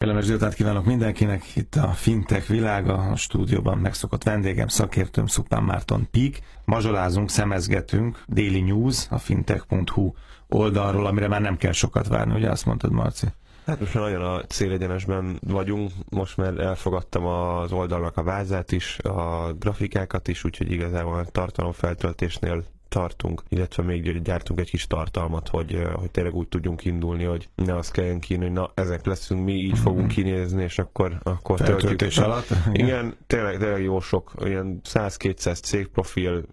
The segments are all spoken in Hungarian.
Kellemes délután kívánok mindenkinek, itt a Fintech világa, a stúdióban megszokott vendégem, szakértőm Szupán Márton Pík. Mazsolázunk, szemezgetünk, Daily News, a fintech.hu oldalról, amire már nem kell sokat várni, ugye azt mondtad, Marci? Hát most már nagyon a célegyenesben vagyunk, most már elfogadtam az oldalnak a vázát is, a grafikákat is, úgyhogy igazából a tartalomfeltöltésnél tartunk, illetve még gyártunk egy kis tartalmat, hogy, hogy tényleg úgy tudjunk indulni, hogy ne azt kelljen kínni, hogy na, ezek leszünk, mi így fogunk mhm. kinézni, és akkor, akkor töltjük. alatt? Igen, igen tényleg, tényleg jó sok, ilyen 100-200 cégprofil,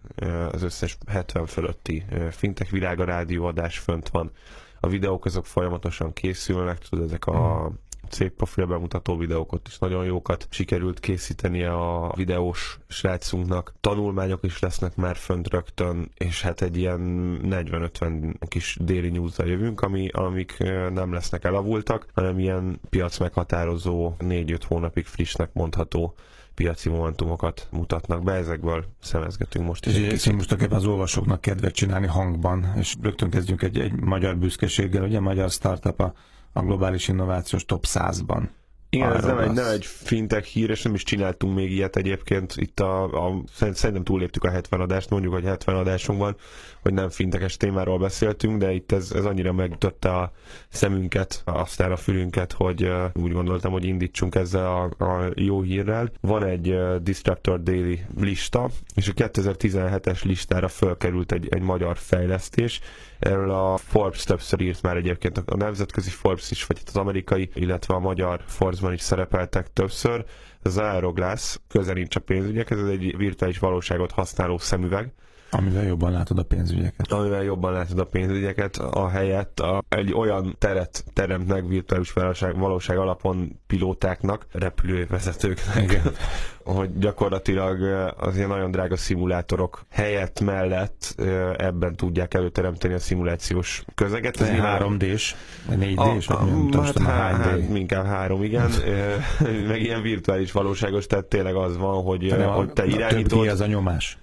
az összes 70 fölötti fintech világa rádióadás fönt van. A videók azok folyamatosan készülnek, tudod, ezek a mhm cégprofil bemutató videókat is nagyon jókat sikerült készítenie a videós srácunknak. Tanulmányok is lesznek már fönt rögtön, és hát egy ilyen 40-50 kis déli news jövünk, ami, amik nem lesznek elavultak, hanem ilyen piac meghatározó 4-5 hónapig frissnek mondható piaci momentumokat mutatnak be, ezekből szemezgetünk most is. És most az olvasóknak kedvet csinálni hangban, és rögtön kezdjünk egy, egy magyar büszkeséggel, ugye magyar startup a a globális innovációs top 100-ban. Igen, ez nem egy, nem egy fintech hír, és nem is csináltunk még ilyet egyébként. Itt a, a, szerintem túléptük a 70 adást, mondjuk, hogy 70 adásunk van, hogy nem fintekes témáról beszéltünk, de itt ez, ez annyira megütötte a szemünket, aztán a fülünket, hogy úgy gondoltam, hogy indítsunk ezzel a, a jó hírrel. Van egy Disruptor Daily lista, és a 2017-es listára fölkerült egy, egy magyar fejlesztés, Erről a Forbes többször írt már egyébként, a nemzetközi Forbes is, vagy az amerikai, illetve a magyar Forbes-ban is szerepeltek többször. Aeroglass közel nincs a pénzügyek, ez egy virtuális valóságot használó szemüveg, Amivel jobban látod a pénzügyeket. Amivel jobban látod a pénzügyeket, a helyett a, egy olyan teret teremtnek virtuális valóság, valóság alapon pilótáknak, repülővezetőknek, Igen. hogy gyakorlatilag az ilyen nagyon drága szimulátorok helyett mellett ebben tudják előteremteni a szimulációs közeget. Ez 3D-s, 4D-s, a, a, hát, há, hát, inkább három, igen. meg ilyen virtuális valóságos, tehát tényleg az van, hogy, hogy te irányítod. az a nyomás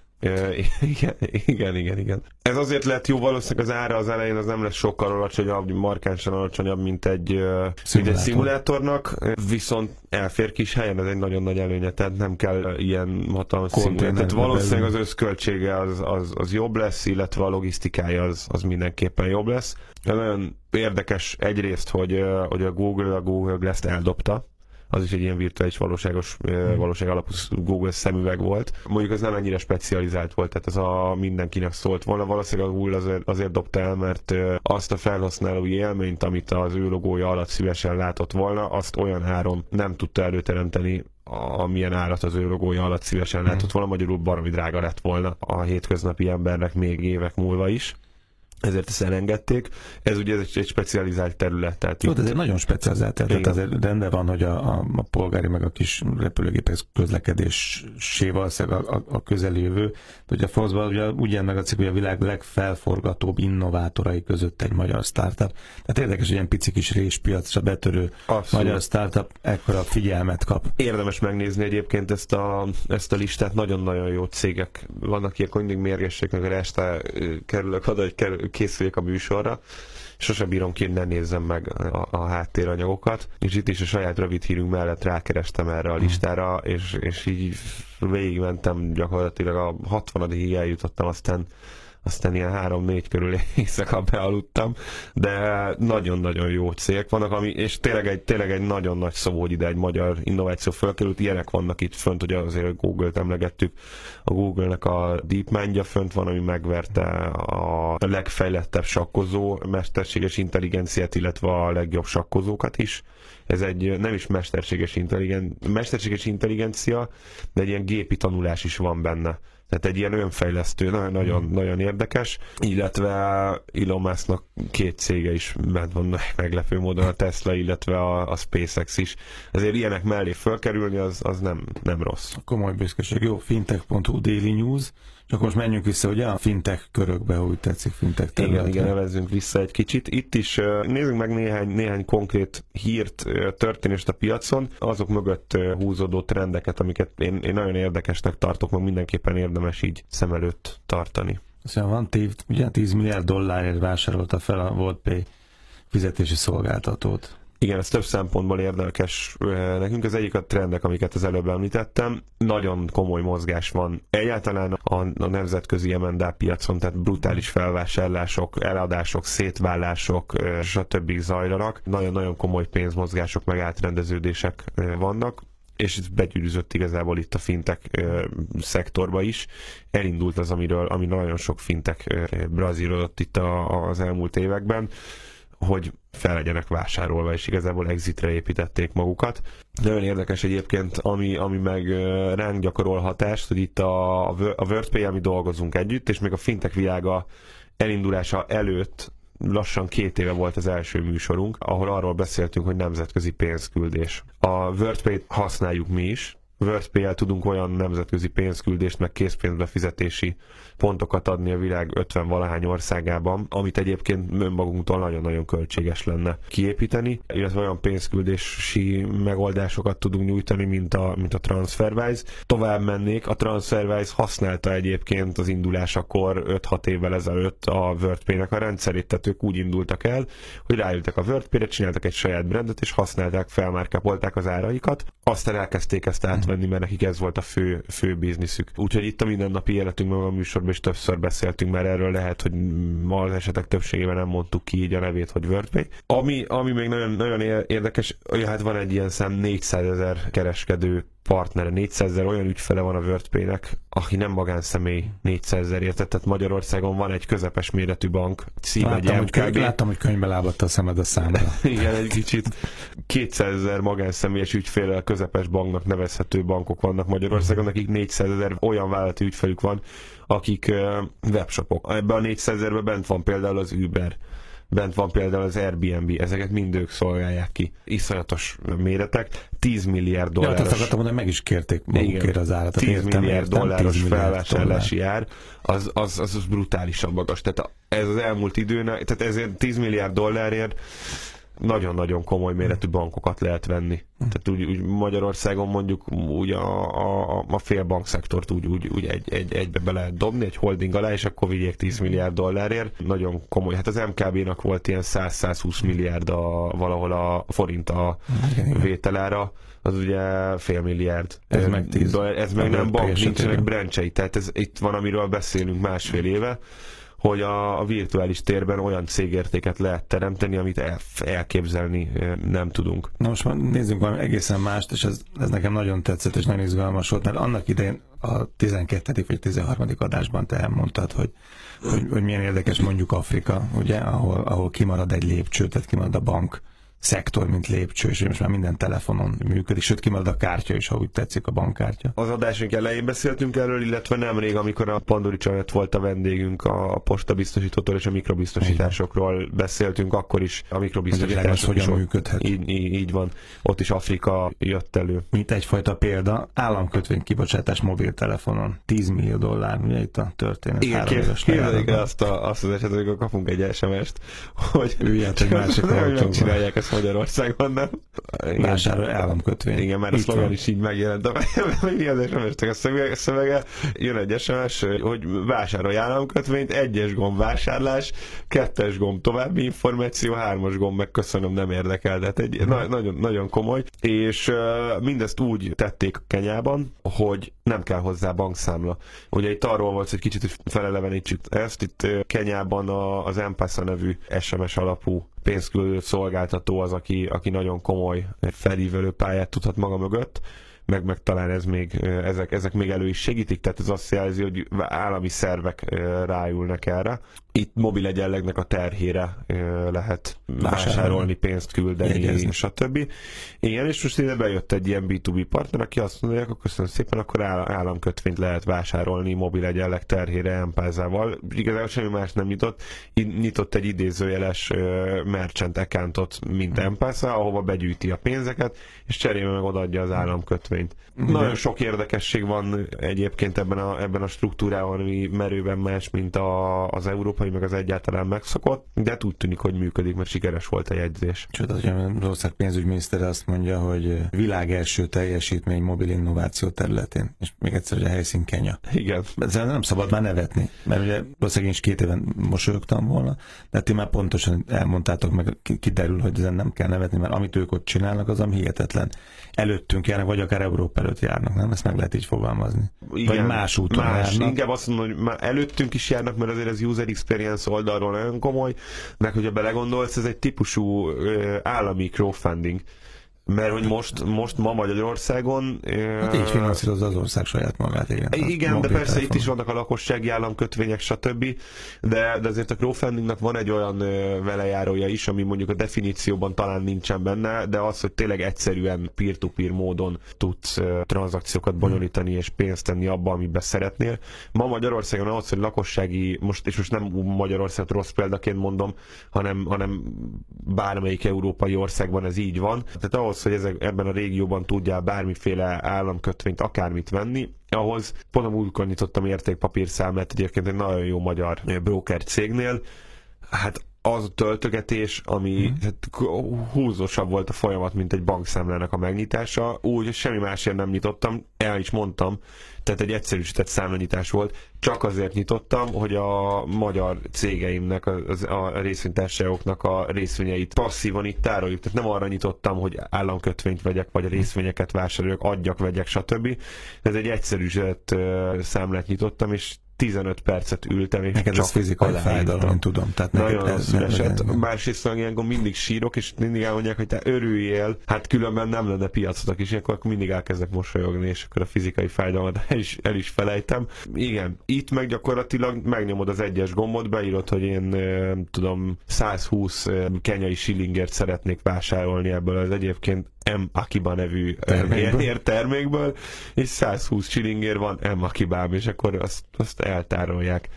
igen, igen, igen, igen. Ez azért lett jó, valószínűleg az ára az elején az nem lesz sokkal alacsonyabb, markánsan alacsonyabb, mint egy, Szimulátor. mint egy szimulátornak, viszont elfér kis helyen, ez egy nagyon nagy előnye, tehát nem kell ilyen hatalmas szimulátor. Tehát valószínűleg az összköltsége az, az, az jobb lesz, illetve a logisztikája az, az mindenképpen jobb lesz. De nagyon érdekes egyrészt, hogy, hogy a Google a Google Glass-t eldobta, az is egy ilyen virtuális valóságos, hmm. valóság alapú Google szemüveg volt. Mondjuk az nem ennyire specializált volt, tehát ez a mindenkinek szólt volna. Valószínűleg a Google azért, azért dobta el, mert azt a felhasználói élményt, amit az ő logója alatt szívesen látott volna, azt olyan áron nem tudta előteremteni, amilyen árat az ő logója alatt szívesen látott hmm. volna, magyarul baromi drága lett volna a hétköznapi embernek még évek múlva is ezért ezt elengedték. Ez ugye egy, egy specializált terület. Tehát Jó, ez egy nagyon specializált terület, tehát azért rendben van, hogy a, a, a polgári meg a kis repülőgépes közlekedésé valószínűleg a, a, a közeli jövő. De ugye a Forzban ugye úgy jön meg a cikk, hogy a világ legfelforgatóbb innovátorai között egy magyar startup. Tehát érdekes, hogy ilyen pici kis réspiacra betörő Abszolút. magyar startup ekkora figyelmet kap. Érdemes megnézni egyébként ezt a, ezt a listát, nagyon-nagyon jó cégek vannak, ilyenkor mindig mérgessék, amikor este kerülök oda, hogy kerül, készüljek a műsorra, sose bírom ki, ne nézzem meg a, a háttéranyagokat, és itt is a saját rövid hírünk mellett rákerestem erre a listára, és, és így végigmentem gyakorlatilag a 60-ig eljutottam, aztán aztán ilyen három-négy körül éjszaka bealudtam, de nagyon-nagyon jó cégek vannak, ami, és tényleg egy, tényleg egy nagyon nagy szó, hogy ide egy magyar innováció fölkerült, ilyenek vannak itt fönt, hogy azért Google-t emlegettük, a Google-nek a DeepMind-ja fönt van, ami megverte a legfejlettebb sakkozó mesterséges intelligenciát, illetve a legjobb sakkozókat is. Ez egy nem is mesterséges, intelligen, mesterséges intelligencia, de egy ilyen gépi tanulás is van benne tehát egy ilyen önfejlesztő, nagyon, nagyon, mm. nagyon érdekes, illetve Elon Musknak két cége is bent van meglepő módon, a Tesla, illetve a, a SpaceX is. Ezért ilyenek mellé fölkerülni, az, az nem, nem rossz. A komoly büszkeség. Jó, fintech.hu Daily News. Csak most menjünk vissza ugye a fintech körökbe, úgy tetszik, fintech területre. Igen, igen, nevezzünk vissza egy kicsit. Itt is nézzünk meg néhány, néhány konkrét hírt, történést a piacon, azok mögött húzódó trendeket, amiket én, én nagyon érdekesnek tartok, meg mindenképpen érdemes így szem előtt tartani. Aztán van 10, ugye 10 milliárd dollárért vásárolta fel a VoldPay fizetési szolgáltatót. Igen, ez több szempontból érdekes nekünk. Az egyik a trendek, amiket az előbb említettem. Nagyon komoly mozgás van egyáltalán a, a nemzetközi M&A piacon, tehát brutális felvásárlások, eladások, szétválások, stb. zajlanak. Nagyon-nagyon komoly pénzmozgások, meg átrendeződések vannak és ez begyűrűzött igazából itt a fintek szektorba is. Elindult az, amiről, ami nagyon sok fintek brazírodott itt a, az elmúlt években hogy fel legyenek vásárolva, és igazából exitre építették magukat. Nagyon érdekes egyébként, ami, ami meg ránk gyakorol hatást, hogy itt a, a WordPay, ami dolgozunk együtt, és még a fintek világa elindulása előtt lassan két éve volt az első műsorunk, ahol arról beszéltünk, hogy nemzetközi pénzküldés. A WordPay-t használjuk mi is, WordPay-el tudunk olyan nemzetközi pénzküldést, meg készpénzbefizetési pontokat adni a világ 50 valahány országában, amit egyébként önmagunktól nagyon-nagyon költséges lenne kiépíteni, illetve olyan pénzküldési megoldásokat tudunk nyújtani, mint a, mint a TransferWise. Tovább mennék, a TransferWise használta egyébként az indulásakor 5-6 évvel ezelőtt a WordPay-nek a rendszerét, tehát ők úgy indultak el, hogy ráültek a WordPay-re, csináltak egy saját brandet, és használták, felmárkápolták az áraikat, aztán elkezdték ezt átvenni, mert nekik ez volt a fő, fő bizniszük. Úgyhogy itt a mindennapi életünkben a műsorban is többször beszéltünk már erről, lehet, hogy ma az esetek többségében nem mondtuk ki így a nevét, hogy WordPay. Ami, ami még nagyon, nagyon érdekes, hogy hát van egy ilyen szám 400 ezer kereskedő partnere, 400 ezer olyan ügyfele van a WordPay-nek, aki nem magánszemély 400 ezerért, tehát Magyarországon van egy közepes méretű bank, cím láttam, egy hogy, láttam, hogy könyvbe lábadt a szemed a számra. Igen, egy kicsit. 200 ezer magánszemélyes ügyfélel közepes banknak nevezhető bankok vannak Magyarországon, akik 400 ezer olyan vállalati ügyfelük van, akik webshopok. Ebben a 400 ezerben bent van például az Uber, bent van például az Airbnb, ezeket mind ők szolgálják ki. Iszonyatos méretek, 10 milliárd dolláros. Ja, tehát akartam mondani, meg is kérték magukért az árat. 10 értem, milliárd értem, dolláros 10 felvásárlási ár, az, az, az, az brutálisan magas. Tehát ez az elmúlt időn, tehát ezért 10 milliárd dollárért nagyon-nagyon komoly méretű bankokat lehet venni. Tehát úgy, úgy Magyarországon mondjuk úgy a, a, a fél bankszektort úgy, úgy, úgy egy, egy, egybe be lehet dobni, egy holding alá, és akkor vigyék 10 milliárd dollárért. Nagyon komoly. Hát az MKB-nak volt ilyen 100-120 milliárd a, valahol a forint a vételára az ugye fél milliárd. Ez meg 10. Dollár, ez meg nem bank, nincsenek branchei, tehát ez itt van, amiről beszélünk másfél éve hogy a, virtuális térben olyan cégértéket lehet teremteni, amit el, elképzelni nem tudunk. Na most már nézzünk valami egészen mást, és ez, ez nekem nagyon tetszett, és nagyon izgalmas volt, mert annak idején a 12. vagy 13. adásban te elmondtad, hogy, hogy, hogy milyen érdekes mondjuk Afrika, ugye, ahol, ahol kimarad egy lépcső, tehát kimarad a bank szektor, mint lépcső, és most már minden telefonon működik, sőt kimarad a kártya is, ha úgy tetszik a bankkártya. Az adásunk elején beszéltünk erről, illetve nemrég, amikor a Pandori Csanet volt a vendégünk, a postabiztosítótól és a mikrobiztosításokról beszéltünk, akkor is a mikrobiztosítások hogyan is működhet. Így, így, így, van. Ott is Afrika jött elő. Mint egyfajta példa, államkötvény kibocsátás mobiltelefonon. 10 millió dollár, ugye itt a történet. Igen, képzeljük azt, a, azt az esetet, amikor kapunk egy SMS-t, hogy üljet egy másik csinálják ezt Magyarországon, nem? Vásárol államkötvény. Igen, mert a szlogan is így megjelent, de mi az sms a szövege, jön egy SMS, hogy vásárolj államkötvényt, egyes gomb vásárlás, kettes gomb további információ, hármas gomb meg köszönöm, nem érdekel, de hát egy na, nagyon, nagyon komoly, és uh, mindezt úgy tették Kenyában, hogy nem kell hozzá bankszámla. Ugye itt arról volt, hogy kicsit felelevenítsük ezt, itt Kenyában a, az M-Pesa nevű SMS alapú pénzküldő szolgáltató az, aki, aki nagyon komoly felívelő pályát tudhat maga mögött, meg, meg talán ez még, ezek, ezek még elő is segítik, tehát ez azt jelzi, hogy állami szervek ráülnek erre. Itt mobil egyenlegnek a terhére lehet vásárolni, pénzt küldeni, Jegyezni. stb. Igen, és most ide bejött egy ilyen B2B partner, aki azt mondja, hogy köszönöm szépen, akkor államkötvényt lehet vásárolni mobil egyenleg terhére empázával. Igazából semmi más nem nyitott. Nyitott egy idézőjeles merchant accountot, mint empáza, ahova begyűjti a pénzeket, és cserébe meg odaadja az államkötvényt. De... Nagyon sok érdekesség van egyébként ebben a, ebben a struktúrában, ami merőben más, mint a, az Európai európai, meg az egyáltalán megszokott, de hát úgy tűnik, hogy működik, mert sikeres volt a jegyzés. Sőt, az ország pénzügyminiszter azt mondja, hogy világ első teljesítmény mobil innováció területén, és még egyszer, hogy a helyszín Kenya. Igen. Ezzel nem szabad már nevetni, mert ugye valószínűleg is két éven mosolyogtam volna, de ti már pontosan elmondtátok, meg kiderül, hogy ezen nem kell nevetni, mert amit ők ott csinálnak, az ami hihetetlen. Előttünk járnak, vagy akár Európa előtt járnak, nem? Ezt meg lehet így fogalmazni. Igen, vagy más úton más, járnak. Inkább azt mondom, hogy már előttünk is járnak, mert azért az user experience oldalról nagyon komoly, meg hogyha belegondolsz, ez egy típusú állami crowdfunding mert hogy most, most ma Magyarországon... Hát így finanszírozza az ország saját magát, igen. Igen, de persze telefon. itt is vannak a lakossági államkötvények, stb. De, de azért a crowdfundingnak van egy olyan velejárója is, ami mondjuk a definícióban talán nincsen benne, de az, hogy tényleg egyszerűen peer-to-peer módon tudsz tranzakciókat bonyolítani és pénzt tenni abba, amiben szeretnél. Ma Magyarországon ahhoz, hogy lakossági, most, és most nem Magyarországot rossz példaként mondom, hanem, hanem bármelyik európai országban ez így van. Tehát ahhoz ahhoz, hogy ezek, ebben a régióban tudjál bármiféle államkötvényt, akármit venni, ahhoz pont a múltkor nyitottam értékpapírszámlát egyébként egy nagyon jó magyar broker cégnél, hát az a töltögetés, ami mm. hát, húzósabb volt a folyamat, mint egy bankszámlának a megnyitása, úgy semmi másért nem nyitottam, el is mondtam, tehát egy egyszerűsített számlanyítás volt, csak azért nyitottam, hogy a magyar cégeimnek, a, a részvénytársaságoknak a részvényeit passzívan itt tároljuk, tehát nem arra nyitottam, hogy államkötvényt vegyek, vagy a részvényeket vásároljak, adjak, vegyek, stb. Ez egy egyszerűsített számlát nyitottam, és 15 percet ültem, és neked csak ez fizikai fájdalom, én tudom. Tehát Nagyon ez esett. Másrészt ilyenkor mindig sírok, és mindig elmondják, hogy te örüljél, hát különben nem lenne piacodok, és ilyenkor akkor mindig elkezdek mosolyogni, és akkor a fizikai fájdalmat el is, el is felejtem. Igen, itt meg gyakorlatilag megnyomod az egyes gombot, beírod, hogy én tudom 120 kenyai shillingért szeretnék vásárolni ebből az egyébként M. Akiba nevű termékből, termékből és 120 csillingér van M. Akibám, és akkor azt, azt eltárolják.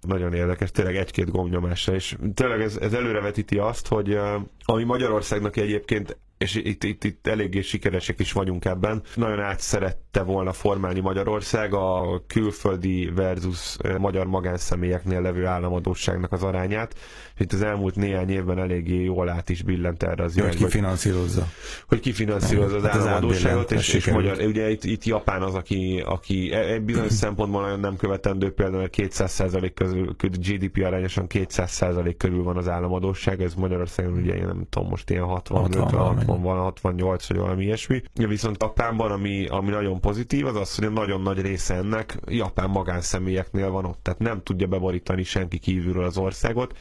Nagyon érdekes, tényleg egy-két gombnyomásra, és tényleg ez, ez előrevetíti azt, hogy ami Magyarországnak egyébként és itt, itt, itt eléggé sikeresek is vagyunk ebben. Nagyon át szerette volna formálni Magyarország a külföldi versus magyar magánszemélyeknél levő államadóságnak az arányát. Itt az elmúlt néhány évben eléggé jól át is billent erre az irányba. Hogy kifinanszírozza. Hogy kifinanszírozza az hát államadóságot, és, és magyar, ugye itt, itt Japán az, aki, aki e, egy bizonyos szempontból nagyon nem követendő, például 200% közül, GDP arányosan 200% körül van az államadóság, ez Magyarországon ugye én nem tudom, most ilyen 60, 60, 50, 60 60 van, 68 vagy valami ilyesmi. Viszont Japánban, ami, ami nagyon pozitív, az az, hogy a nagyon nagy része ennek japán magánszemélyeknél van ott. Tehát nem tudja beborítani senki kívülről az országot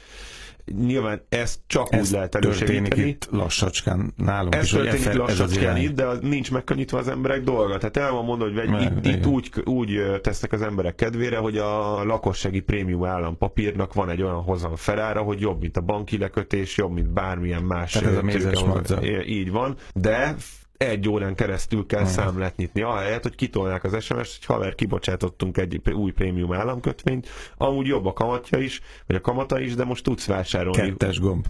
nyilván ezt csak ez úgy lehet elősegíteni. itt lassacskán nálunk ez is. történik ez lassacskán itt, de nincs megkönnyítve az emberek dolga. Tehát el van mondani, hogy vegy, itt, itt úgy, úgy tesznek az emberek kedvére, hogy a lakossági prémium állampapírnak van egy olyan hozam felára, hogy jobb, mint a banki lekötés, jobb, mint bármilyen más. Tehát ez a mézes Így van, de egy órán keresztül kell uh-huh. számlát nyitni, ahelyett, hogy kitolnák az SMS-t, hogy haver, kibocsátottunk egy új prémium államkötvényt, amúgy jobb a kamatja is, vagy a kamata is, de most tudsz vásárolni. Kettes gomb.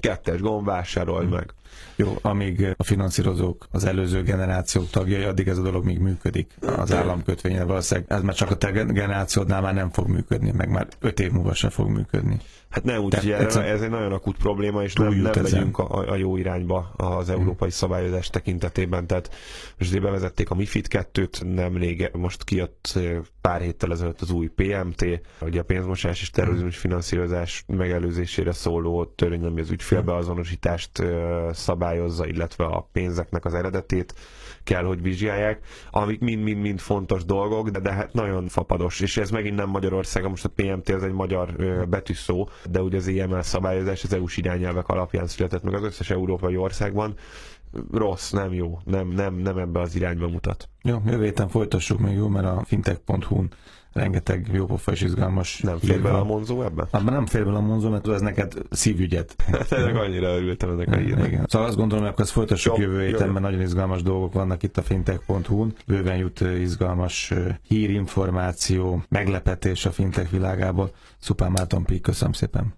Kettes gomb, vásárolj uh-huh. meg. Jó, amíg a finanszírozók az előző generációk tagjai, addig ez a dolog még működik. Az államkötvényel valószínűleg ez már csak a te generációdnál már nem fog működni, meg már öt év múlva sem fog működni. Hát nem úgy, hogy ez egy nagyon akut probléma, és nem, nem megyünk a, a jó irányba az hmm. európai szabályozás tekintetében. Tehát most bevezették a MIFID 2-t, nemrég most kijött pár héttel ezelőtt az új PMT, ugye a pénzmosás és terrorizmus finanszírozás megelőzésére szóló törvény, ami az ügyfélbeazonosítást szabályozza, illetve a pénzeknek az eredetét kell, hogy vizsgálják, amik mind-mind-mind fontos dolgok, de, de hát nagyon fapados, és ez megint nem Magyarország, most a PMT az egy magyar betűszó, de ugye az IML szabályozás az EU-s irányelvek alapján született meg az összes európai országban, rossz, nem jó, nem, nem, nem ebbe az irányba mutat. Jó, jövő héten folytassuk még jó, mert a fintech.hu-n rengeteg jópofa és izgalmas Nem fér bele a monzó ebben? Abban nem fér bele a monzó, mert ez neked szívügyet. Hát ennek annyira örültem ennek a hírnek. Igen. Szóval azt gondolom, hogy akkor ezt folytassuk jó, jövő héten, mert nagyon izgalmas dolgok vannak itt a fintech.hu-n. Bőven jut izgalmas hírinformáció, meglepetés a fintech világából. Szupán Márton Pík, köszönöm szépen.